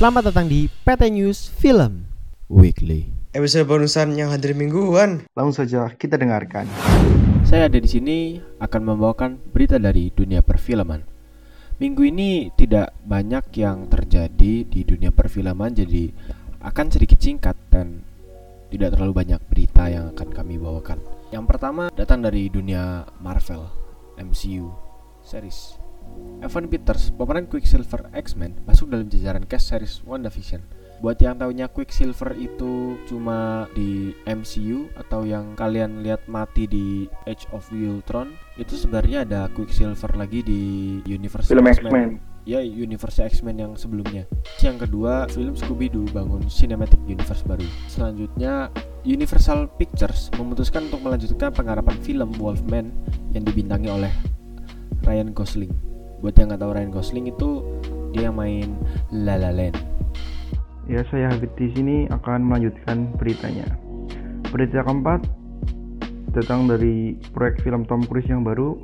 Selamat datang di PT News Film Weekly. Episode bonusan yang hadir mingguan. Langsung saja kita dengarkan. Saya ada di sini akan membawakan berita dari dunia perfilman. Minggu ini tidak banyak yang terjadi di dunia perfilman, jadi akan sedikit singkat dan tidak terlalu banyak berita yang akan kami bawakan. Yang pertama datang dari dunia Marvel, MCU, series. Evan Peters, pemeran Quicksilver X-Men, masuk dalam jajaran cast series WandaVision. Buat yang tahunya Quicksilver itu cuma di MCU atau yang kalian lihat mati di Age of Ultron, itu sebenarnya ada Quicksilver lagi di universe Film X-Men. Ya, universe X-Men yang sebelumnya. Yang kedua, film Scooby-Doo bangun cinematic universe baru. Selanjutnya, Universal Pictures memutuskan untuk melanjutkan penggarapan film Wolfman yang dibintangi oleh Ryan Gosling. Buat yang nggak tahu Ryan Gosling itu dia main La La Land. Ya, saya Habib di sini akan melanjutkan beritanya. Berita keempat datang dari proyek film Tom Cruise yang baru.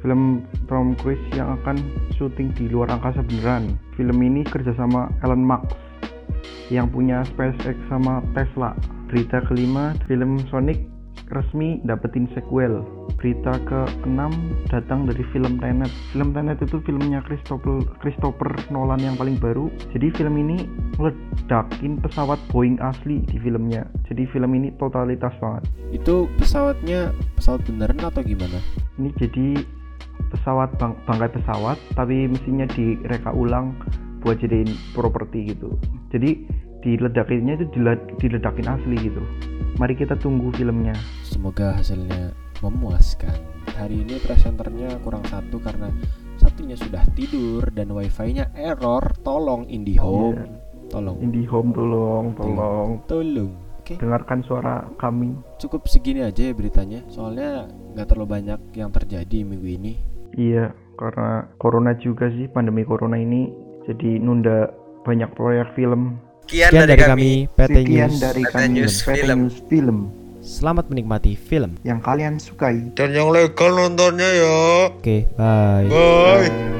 Film Tom Cruise yang akan syuting di luar angkasa beneran. Film ini kerjasama Elon Musk yang punya SpaceX sama Tesla. Berita kelima, film Sonic resmi dapetin sequel. Berita ke-6 datang dari film Tenet. Film Tenet itu filmnya Christopher Christopher Nolan yang paling baru. Jadi film ini meledakin pesawat Boeing asli di filmnya. Jadi film ini totalitas banget. Itu pesawatnya pesawat beneran atau gimana? Ini jadi pesawat bang bangkai pesawat tapi mesinnya direka ulang buat jadiin properti gitu. Jadi diledakinnya itu dile- diledakin asli gitu. Mari kita tunggu filmnya. Semoga hasilnya memuaskan. Hari ini presenternya kurang satu karena satunya sudah tidur dan wifi-nya error. Tolong IndiHome. Iya. Tolong. IndiHome tolong, tolong Tolong. Oke. dengarkan suara kami. Cukup segini aja ya beritanya. Soalnya nggak terlalu banyak yang terjadi minggu ini. Iya, karena corona juga sih pandemi corona ini jadi nunda banyak proyek film. Kian, Sekian dari kami, PT Sekian News. dari PT kami News PT Film. News Film Selamat menikmati film. yang kalian sukai. Dan yang legal nontonnya ya. Oke, bye. Bye. Bye.